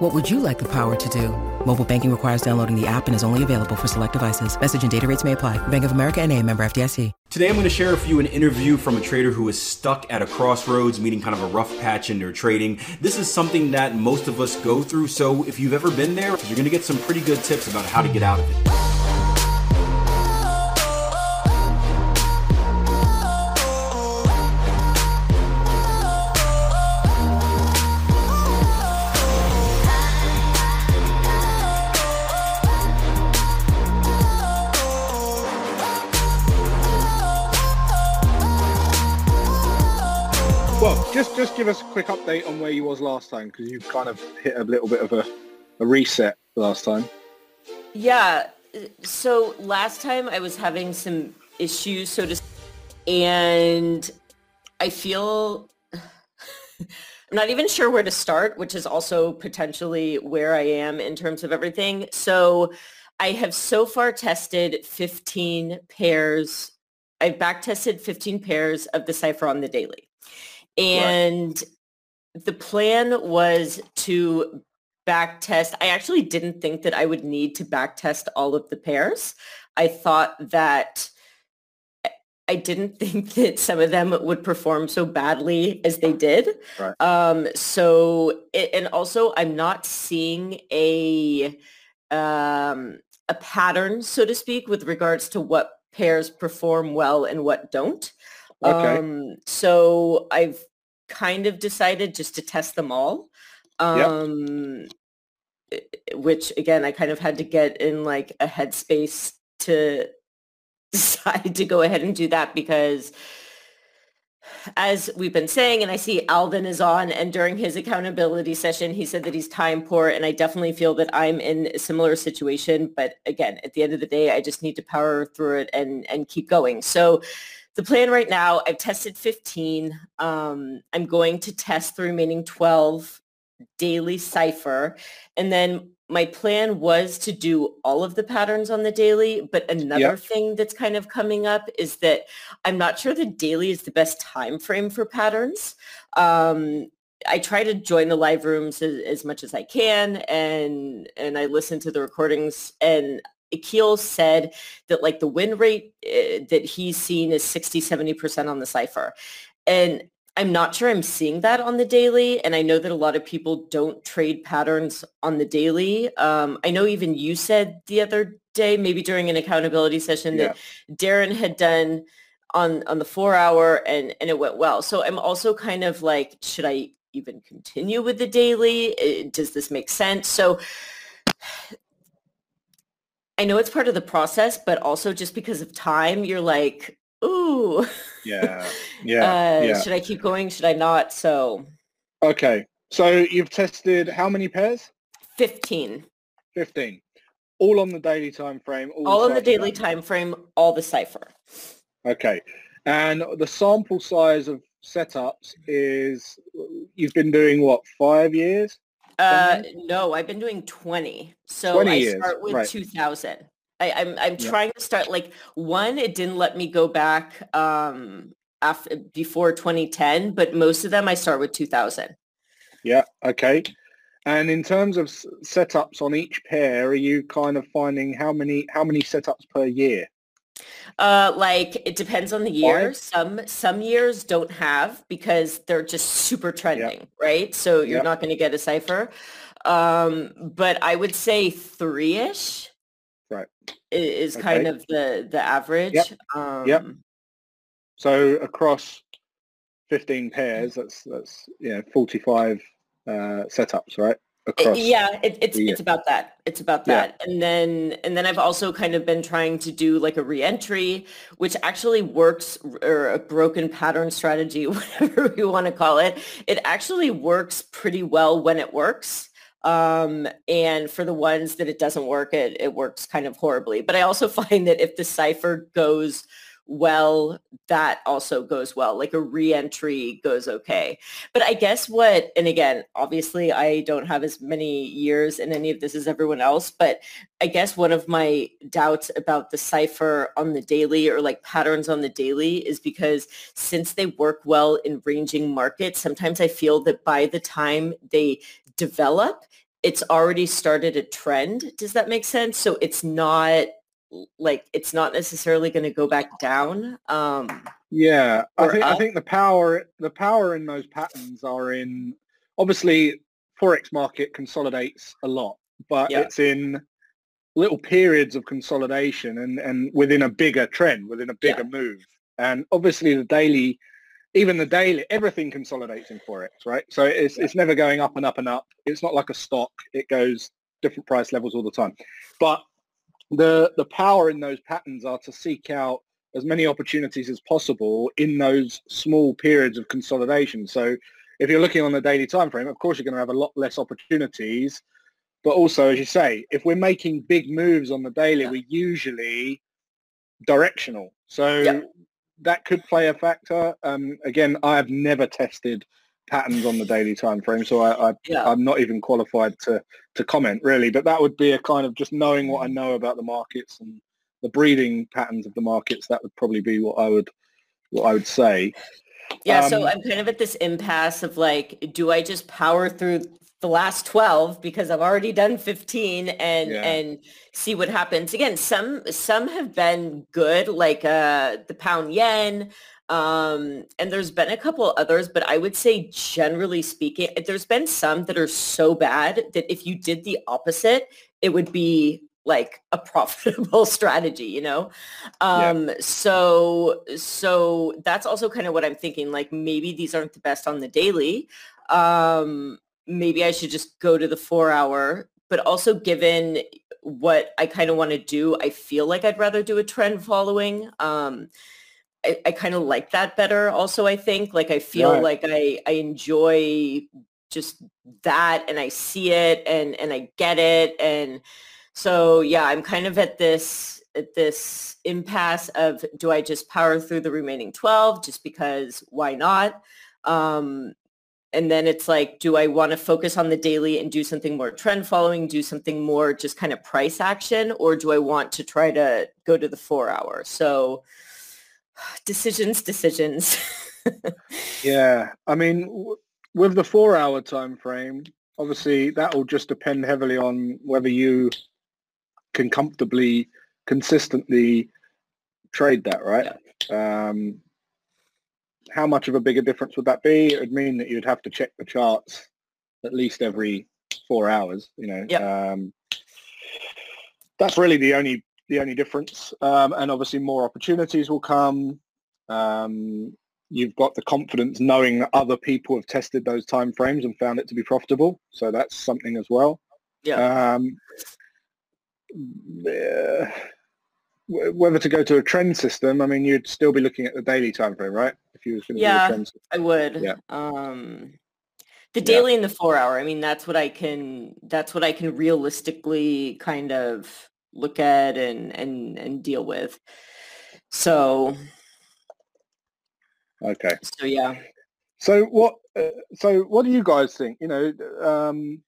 What would you like the power to do? Mobile banking requires downloading the app and is only available for select devices. Message and data rates may apply. Bank of America and a member FDIC. Today I'm going to share with you an interview from a trader who is stuck at a crossroads, meeting kind of a rough patch in their trading. This is something that most of us go through, so if you've ever been there, you're going to get some pretty good tips about how to get out of it. Just just give us a quick update on where you was last time because you kind of hit a little bit of a, a reset last time. Yeah. So last time I was having some issues, so to, and I feel I'm not even sure where to start, which is also potentially where I am in terms of everything. So I have so far tested 15 pairs. I've back tested 15 pairs of the cipher on the daily. And right. the plan was to back test. I actually didn't think that I would need to back test all of the pairs. I thought that I didn't think that some of them would perform so badly as they did. Right. Um, so, and also I'm not seeing a, um, a pattern, so to speak, with regards to what pairs perform well and what don't. Okay. Um, so I've kind of decided just to test them all. Um, yep. Which again, I kind of had to get in like a headspace to decide to go ahead and do that because as we've been saying, and I see Alvin is on, and during his accountability session, he said that he's time poor, and I definitely feel that I'm in a similar situation. But again, at the end of the day, I just need to power through it and and keep going. So the plan right now, I've tested 15. Um, I'm going to test the remaining 12 daily cipher. And then my plan was to do all of the patterns on the daily, but another yep. thing that's kind of coming up is that I'm not sure the daily is the best time frame for patterns. Um, I try to join the live rooms as, as, much as I can and and I listen to the recordings and Akil said that like the win rate uh, that he's seen is 60, 70% on the cipher. And I'm not sure I'm seeing that on the daily. And I know that a lot of people don't trade patterns on the daily. Um, I know even you said the other day, maybe during an accountability session yeah. that Darren had done on, on the four hour and, and it went well. So I'm also kind of like, should I even continue with the daily? Does this make sense? So I know it's part of the process, but also just because of time, you're like, ooh. Yeah. Yeah. uh, yeah. Should I keep going? Should I not? So. Okay. So you've tested how many pairs? 15. 15. All on the daily time frame. All, all on the daily time frame, all the cipher. Okay. And the sample size of setups is you've been doing what, five years? Uh, no, I've been doing 20. So 20 I years. start with right. 2000. I, am I'm, I'm yeah. trying to start like one, it didn't let me go back um, after before 2010, but most of them I start with 2000. Yeah. Okay. And in terms of setups on each pair, are you kind of finding how many how many setups per year? Uh, like it depends on the year. Five? Some some years don't have because they're just super trending, yep. right? So you're yep. not going to get a cipher. Um, but I would say three ish. Right. Is okay. kind of the the average. Yep. Um, yep. So across 15 pairs, that's that's you know 45 uh, setups, right? Across yeah it, it's it's about that. It's about that. Yeah. and then and then i've also kind of been trying to do like a reentry which actually works or a broken pattern strategy whatever we want to call it. It actually works pretty well when it works. Um, and for the ones that it doesn't work it, it works kind of horribly. But i also find that if the cipher goes well, that also goes well. Like a re-entry goes okay. But I guess what, and again, obviously I don't have as many years in any of this as everyone else, but I guess one of my doubts about the cipher on the daily or like patterns on the daily is because since they work well in ranging markets, sometimes I feel that by the time they develop, it's already started a trend. Does that make sense? So it's not like it's not necessarily going to go back down. Um, yeah, I think up. I think the power the power in those patterns are in obviously forex market consolidates a lot, but yeah. it's in little periods of consolidation and and within a bigger trend, within a bigger yeah. move. And obviously the daily even the daily everything consolidates in forex, right? So it's yeah. it's never going up and up and up. It's not like a stock. It goes different price levels all the time. But the the power in those patterns are to seek out as many opportunities as possible in those small periods of consolidation. So if you're looking on the daily time frame, of course you're going to have a lot less opportunities. But also, as you say, if we're making big moves on the daily, yeah. we're usually directional. So yeah. that could play a factor. Um, again, I have never tested patterns on the daily time frame, so I, I yeah. I'm not even qualified to to comment really. But that would be a kind of just knowing what I know about the markets and the breeding patterns of the markets. That would probably be what I would what I would say. Yeah, um, so I'm kind of at this impasse of like, do I just power through the last 12 because I've already done 15 and yeah. and see what happens. Again, some some have been good, like uh the pound yen, um, and there's been a couple others, but I would say generally speaking, there's been some that are so bad that if you did the opposite, it would be like a profitable strategy, you know? Um, yeah. so, so that's also kind of what I'm thinking. Like maybe these aren't the best on the daily. Um, maybe I should just go to the four hour, but also given what I kind of want to do, I feel like I'd rather do a trend following. Um, I, I kind of like that better also I think like I feel right. like I I enjoy just that and I see it and and I get it and so yeah I'm kind of at this at this impasse of do I just power through the remaining 12 just because why not um and then it's like do I want to focus on the daily and do something more trend following do something more just kind of price action or do I want to try to go to the 4 hour so decisions, decisions. yeah, I mean, w- with the four-hour time frame, obviously that will just depend heavily on whether you can comfortably, consistently trade that, right? Yeah. Um, how much of a bigger difference would that be? It would mean that you'd have to check the charts at least every four hours. You know, yep. um, that's really the only the only difference. Um, and obviously more opportunities will come. Um, you've got the confidence knowing that other people have tested those time frames and found it to be profitable. So that's something as well. Yeah. Um, whether to go to a trend system, I mean, you'd still be looking at the daily time frame, right? If you was going to yeah, do a trend system. I would. Yeah. Um, the daily yeah. and the four hour. I mean, that's what I can. That's what I can realistically kind of look at and and and deal with. So okay. So yeah. So what? Uh, so what do you guys think? You know, um,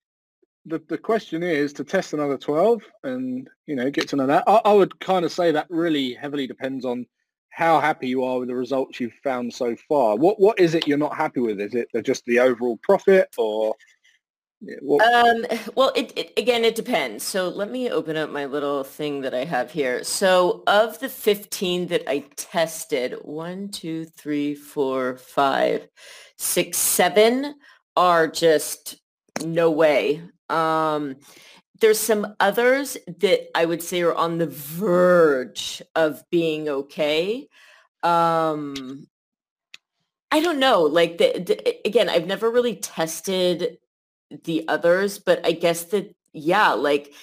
the the question is to test another twelve and you know get to know that. I, I would kind of say that really heavily depends on how happy you are with the results you've found so far. What what is it you're not happy with? Is it just the overall profit or um, well, it, it, again, it depends. So let me open up my little thing that I have here. So of the 15 that I tested, one, two, three, four, five, six, seven are just no way. Um, there's some others that I would say are on the verge of being okay. Um, I don't know. Like the, the, again, I've never really tested the others, but I guess that yeah, like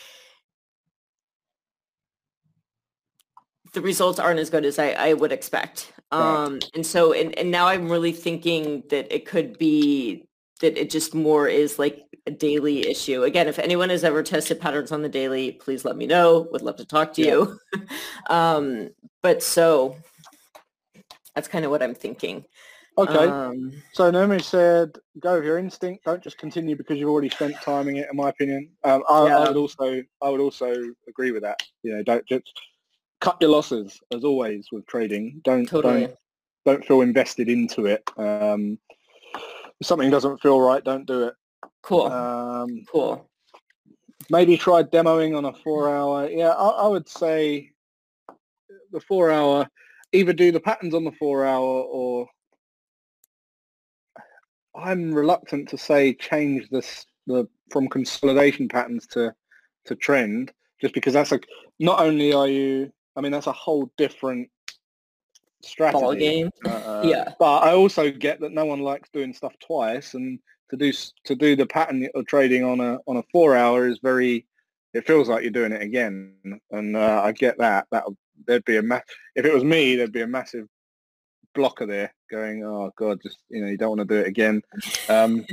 the results aren't as good as I, I would expect. Um, and so and, and now I'm really thinking that it could be that it just more is like a daily issue. Again, if anyone has ever tested patterns on the daily, please let me know. Would love to talk to yeah. you. um, but so That's kind of what I'm thinking. Okay. Um, so Naomi said, "Go with your instinct. Don't just continue because you've already spent timing it." In my opinion, um, I, yeah. I, would also, I would also agree with that. You know, don't just cut your losses as always with trading. Don't totally. don't don't feel invested into it. Um, if something doesn't feel right, don't do it. Cool. Um, cool. Maybe try demoing on a four-hour. Yeah, I, I would say the four-hour. Either do the patterns on the four-hour, or I'm reluctant to say change this the from consolidation patterns to to trend, just because that's a not only are you. I mean, that's a whole different strategy. Ball game. Uh, yeah. But I also get that no one likes doing stuff twice, and to do to do the pattern of trading on a on a four hour is very. It feels like you're doing it again, and uh, I get that. That there'd be a ma- if it was me, there'd be a massive blocker there, going, "Oh God, just you know, you don't want to do it again." Um,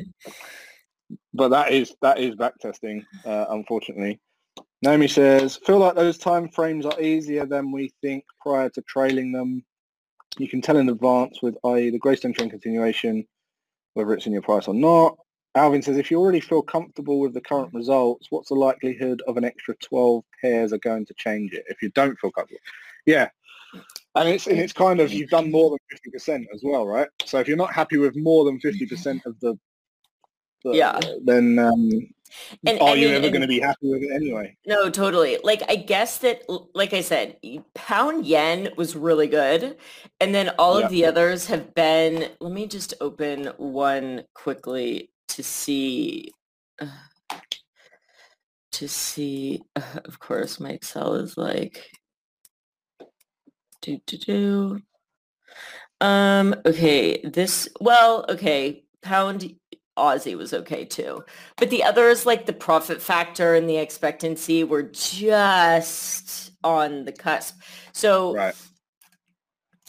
but that is that is backtesting, uh, unfortunately. Naomi says, feel like those time frames are easier than we think prior to trailing them you can tell in advance with i.e. the Greystone trend continuation, whether it's in your price or not. Alvin says, if you already feel comfortable with the current results, what's the likelihood of an extra 12 pairs are going to change it if you don't feel comfortable? Yeah. And it's, and it's kind of, you've done more than 50% as well, right? So if you're not happy with more than 50% of the, the yeah. then um, and, are you ever going to be happy with it anyway? No, totally. Like I guess that, like I said, pound yen was really good, and then all yeah. of the others have been. Let me just open one quickly to see. Uh, to see, uh, of course, my Excel is like do do do. Um. Okay. This. Well. Okay. Pound Aussie was okay too. But the others, like the profit factor and the expectancy, were just on the cusp. So, right.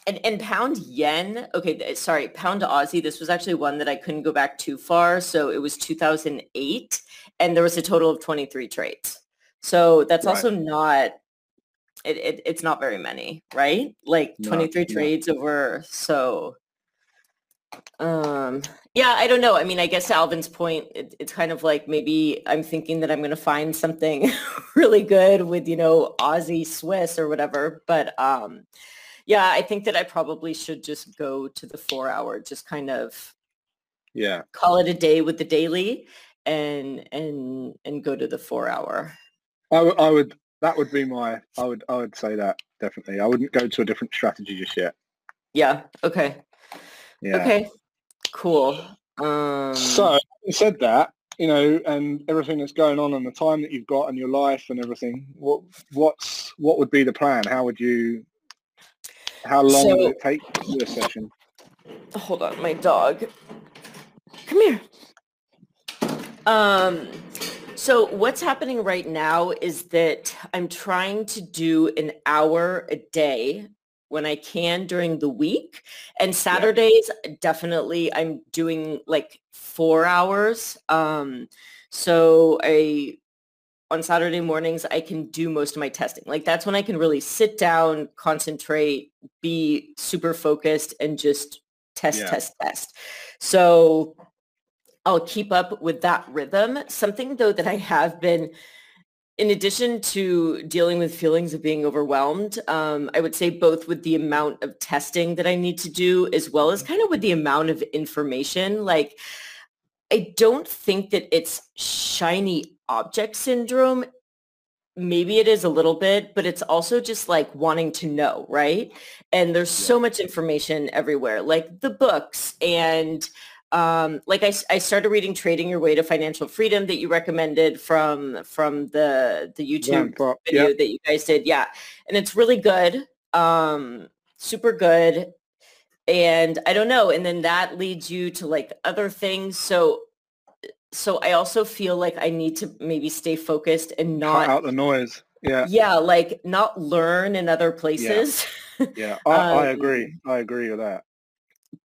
and, and pound yen, okay, sorry, pound Aussie, this was actually one that I couldn't go back too far. So it was 2008 and there was a total of 23 trades. So that's right. also not, it, it, it's not very many, right? Like 23 no, trades no. over, so um, yeah, I don't know. I mean, I guess Alvin's point, it, it's kind of like maybe I'm thinking that I'm going to find something really good with, you know, Aussie Swiss or whatever. But um, yeah, I think that I probably should just go to the four hour, just kind of yeah, call it a day with the daily and and and go to the four hour. I, w- I would that would be my I would I would say that definitely. I wouldn't go to a different strategy just yet. Yeah. Okay. Yeah. Okay. Cool. Um, so said that, you know, and everything that's going on and the time that you've got and your life and everything, what what's what would be the plan? How would you how long so, would it take to do a session? Hold on, my dog. Come here. Um so what's happening right now is that I'm trying to do an hour a day when I can during the week. And Saturdays, yeah. definitely I'm doing like four hours. Um, so I on Saturday mornings, I can do most of my testing. Like that's when I can really sit down, concentrate, be super focused and just test, yeah. test, test. So I'll keep up with that rhythm. Something though that I have been in addition to dealing with feelings of being overwhelmed, um, I would say both with the amount of testing that I need to do, as well as kind of with the amount of information. Like, I don't think that it's shiny object syndrome. Maybe it is a little bit, but it's also just like wanting to know, right? And there's yeah. so much information everywhere, like the books and um, like I, I started reading Trading Your Way to Financial Freedom that you recommended from from the the YouTube yeah, video that you guys did. Yeah, and it's really good, um, super good. And I don't know, and then that leads you to like other things. So so I also feel like I need to maybe stay focused and not Cut out the noise. Yeah. Yeah, like not learn in other places. Yeah, yeah. I, um, I agree. I agree with that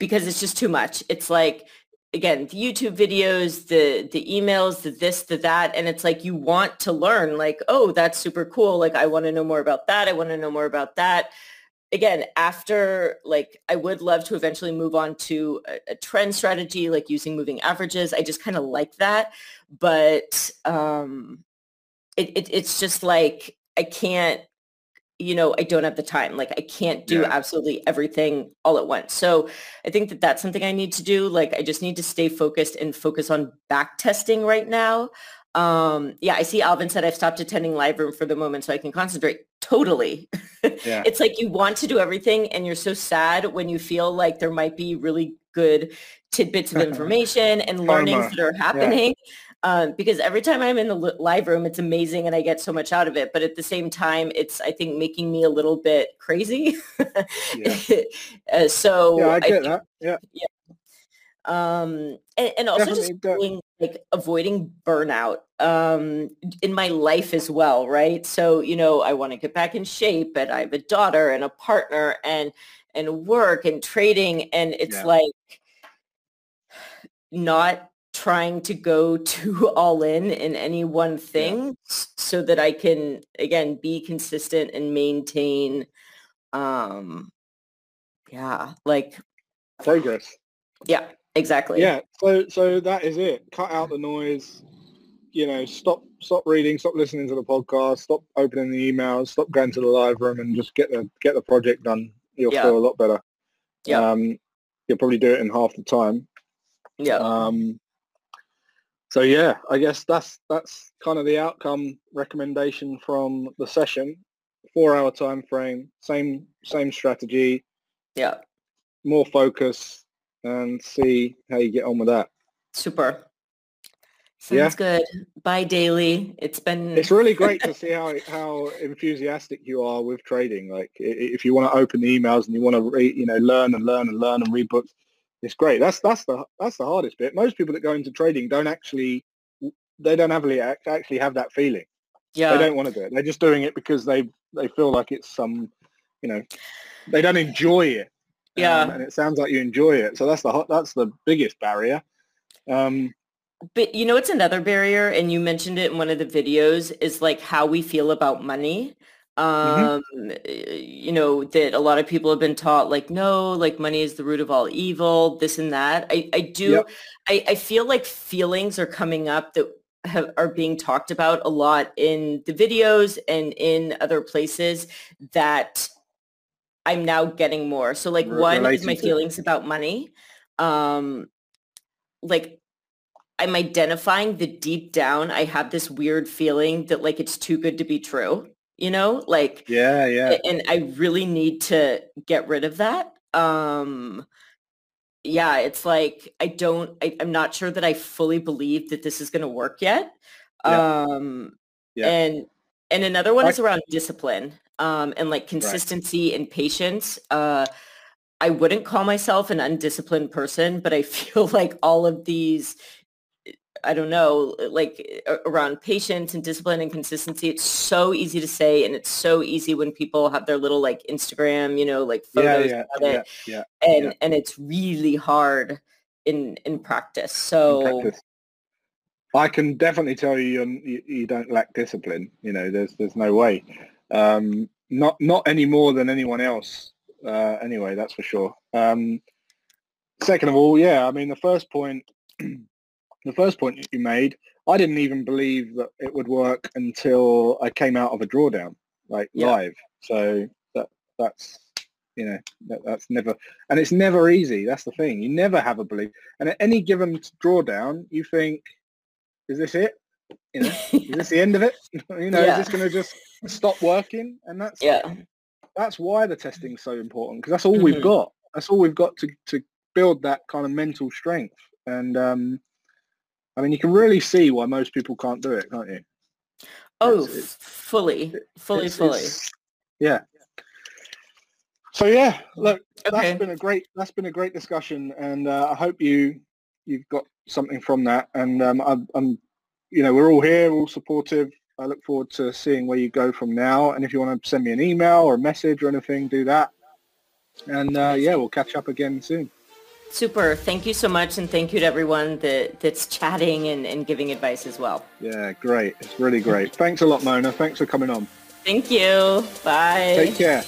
because it's just too much. It's like again the youtube videos the the emails the this the that and it's like you want to learn like oh that's super cool like i want to know more about that i want to know more about that again, after like, I would love to eventually move on to a, a trend strategy, like using moving averages. I just kind of like that. But um, it, it, it's just like, I can't, you know, I don't have the time. Like I can't do yeah. absolutely everything all at once. So I think that that's something I need to do. Like I just need to stay focused and focus on back testing right now. Um, yeah, I see Alvin said I've stopped attending live room for the moment so I can concentrate. Totally. Yeah. it's like you want to do everything and you're so sad when you feel like there might be really good tidbits of information and learnings that are happening. Yeah. Um, because every time I'm in the live room, it's amazing and I get so much out of it. But at the same time, it's I think making me a little bit crazy. yeah. uh, so yeah, I get I think, that. Yeah. Yeah um and, and also Definitely just doing, like avoiding burnout um in my life as well right so you know i want to get back in shape but i have a daughter and a partner and and work and trading and it's yeah. like not trying to go too all in in any one thing yeah. so that i can again be consistent and maintain um yeah like progress yeah Exactly. Yeah. So so that is it. Cut out the noise. You know, stop stop reading, stop listening to the podcast, stop opening the emails, stop going to the live room, and just get the get the project done. You'll yeah. feel a lot better. Yeah. Um, you'll probably do it in half the time. Yeah. Um. So yeah, I guess that's that's kind of the outcome recommendation from the session. Four hour time frame, same same strategy. Yeah. More focus, and see how you get on with that. Super. Sounds yeah. good. Bye, Daily. It's been. It's really great to see how how enthusiastic you are with trading. Like, if you want to open the emails and you want to, re, you know, learn and learn and learn and read books, it's great. That's that's the that's the hardest bit. Most people that go into trading don't actually they don't actually actually have that feeling. Yeah. They don't want to do it. They're just doing it because they they feel like it's some, you know, they don't enjoy it. Yeah. Um, and it sounds like you enjoy it. So that's the that's the biggest barrier. Um, but you know, it's another barrier, and you mentioned it in one of the videos, is like how we feel about money. Mm-hmm. Um, mm-hmm. you know, that a lot of people have been taught like, no, like money is the root of all evil, this and that. I, I do, yep. I, I feel like feelings are coming up that have, are being talked about a lot in the videos and in other places that I'm now getting more. So like one is my feelings about money. Um like I'm identifying the deep down I have this weird feeling that like it's too good to be true, you know? Like Yeah, yeah. And I really need to get rid of that. Um yeah, it's like I don't I, am not sure that I fully believe that this is gonna work yet. Yeah. Um yeah. and and another one is around discipline um, and like consistency right. and patience. Uh, I wouldn't call myself an undisciplined person, but I feel like all of these, I don't know, like around patience and discipline and consistency, it's so easy to say. And it's so easy when people have their little like Instagram, you know, like photos yeah, yeah, of it. Yeah, yeah, and, yeah. and it's really hard in, in practice. So in practice. I can definitely tell you, you you don't lack discipline. You know, there's there's no way. Um, not not any more than anyone else. Uh, anyway, that's for sure. Um, second of all, yeah, I mean the first point, the first point you made, I didn't even believe that it would work until I came out of a drawdown, like yeah. live. So that that's you know that, that's never and it's never easy. That's the thing. You never have a belief, and at any given drawdown, you think, is this it? You know, is this the end of it? you know, yeah. is this going to just stop working? And that's yeah, that's why the testing is so important because that's all mm-hmm. we've got. That's all we've got to to build that kind of mental strength. And um, I mean, you can really see why most people can't do it, can't you? Oh, it's, it's, fully, fully, it's, fully. yeah. So yeah, look, okay. that's been a great that's been a great discussion, and uh, I hope you you've got something from that. And um, I'm, I'm you know, we're all here, all supportive. I look forward to seeing where you go from now. And if you want to send me an email or a message or anything, do that. And uh, yeah, we'll catch up again soon. Super. Thank you so much. And thank you to everyone that, that's chatting and, and giving advice as well. Yeah, great. It's really great. Thanks a lot, Mona. Thanks for coming on. Thank you. Bye. Take care.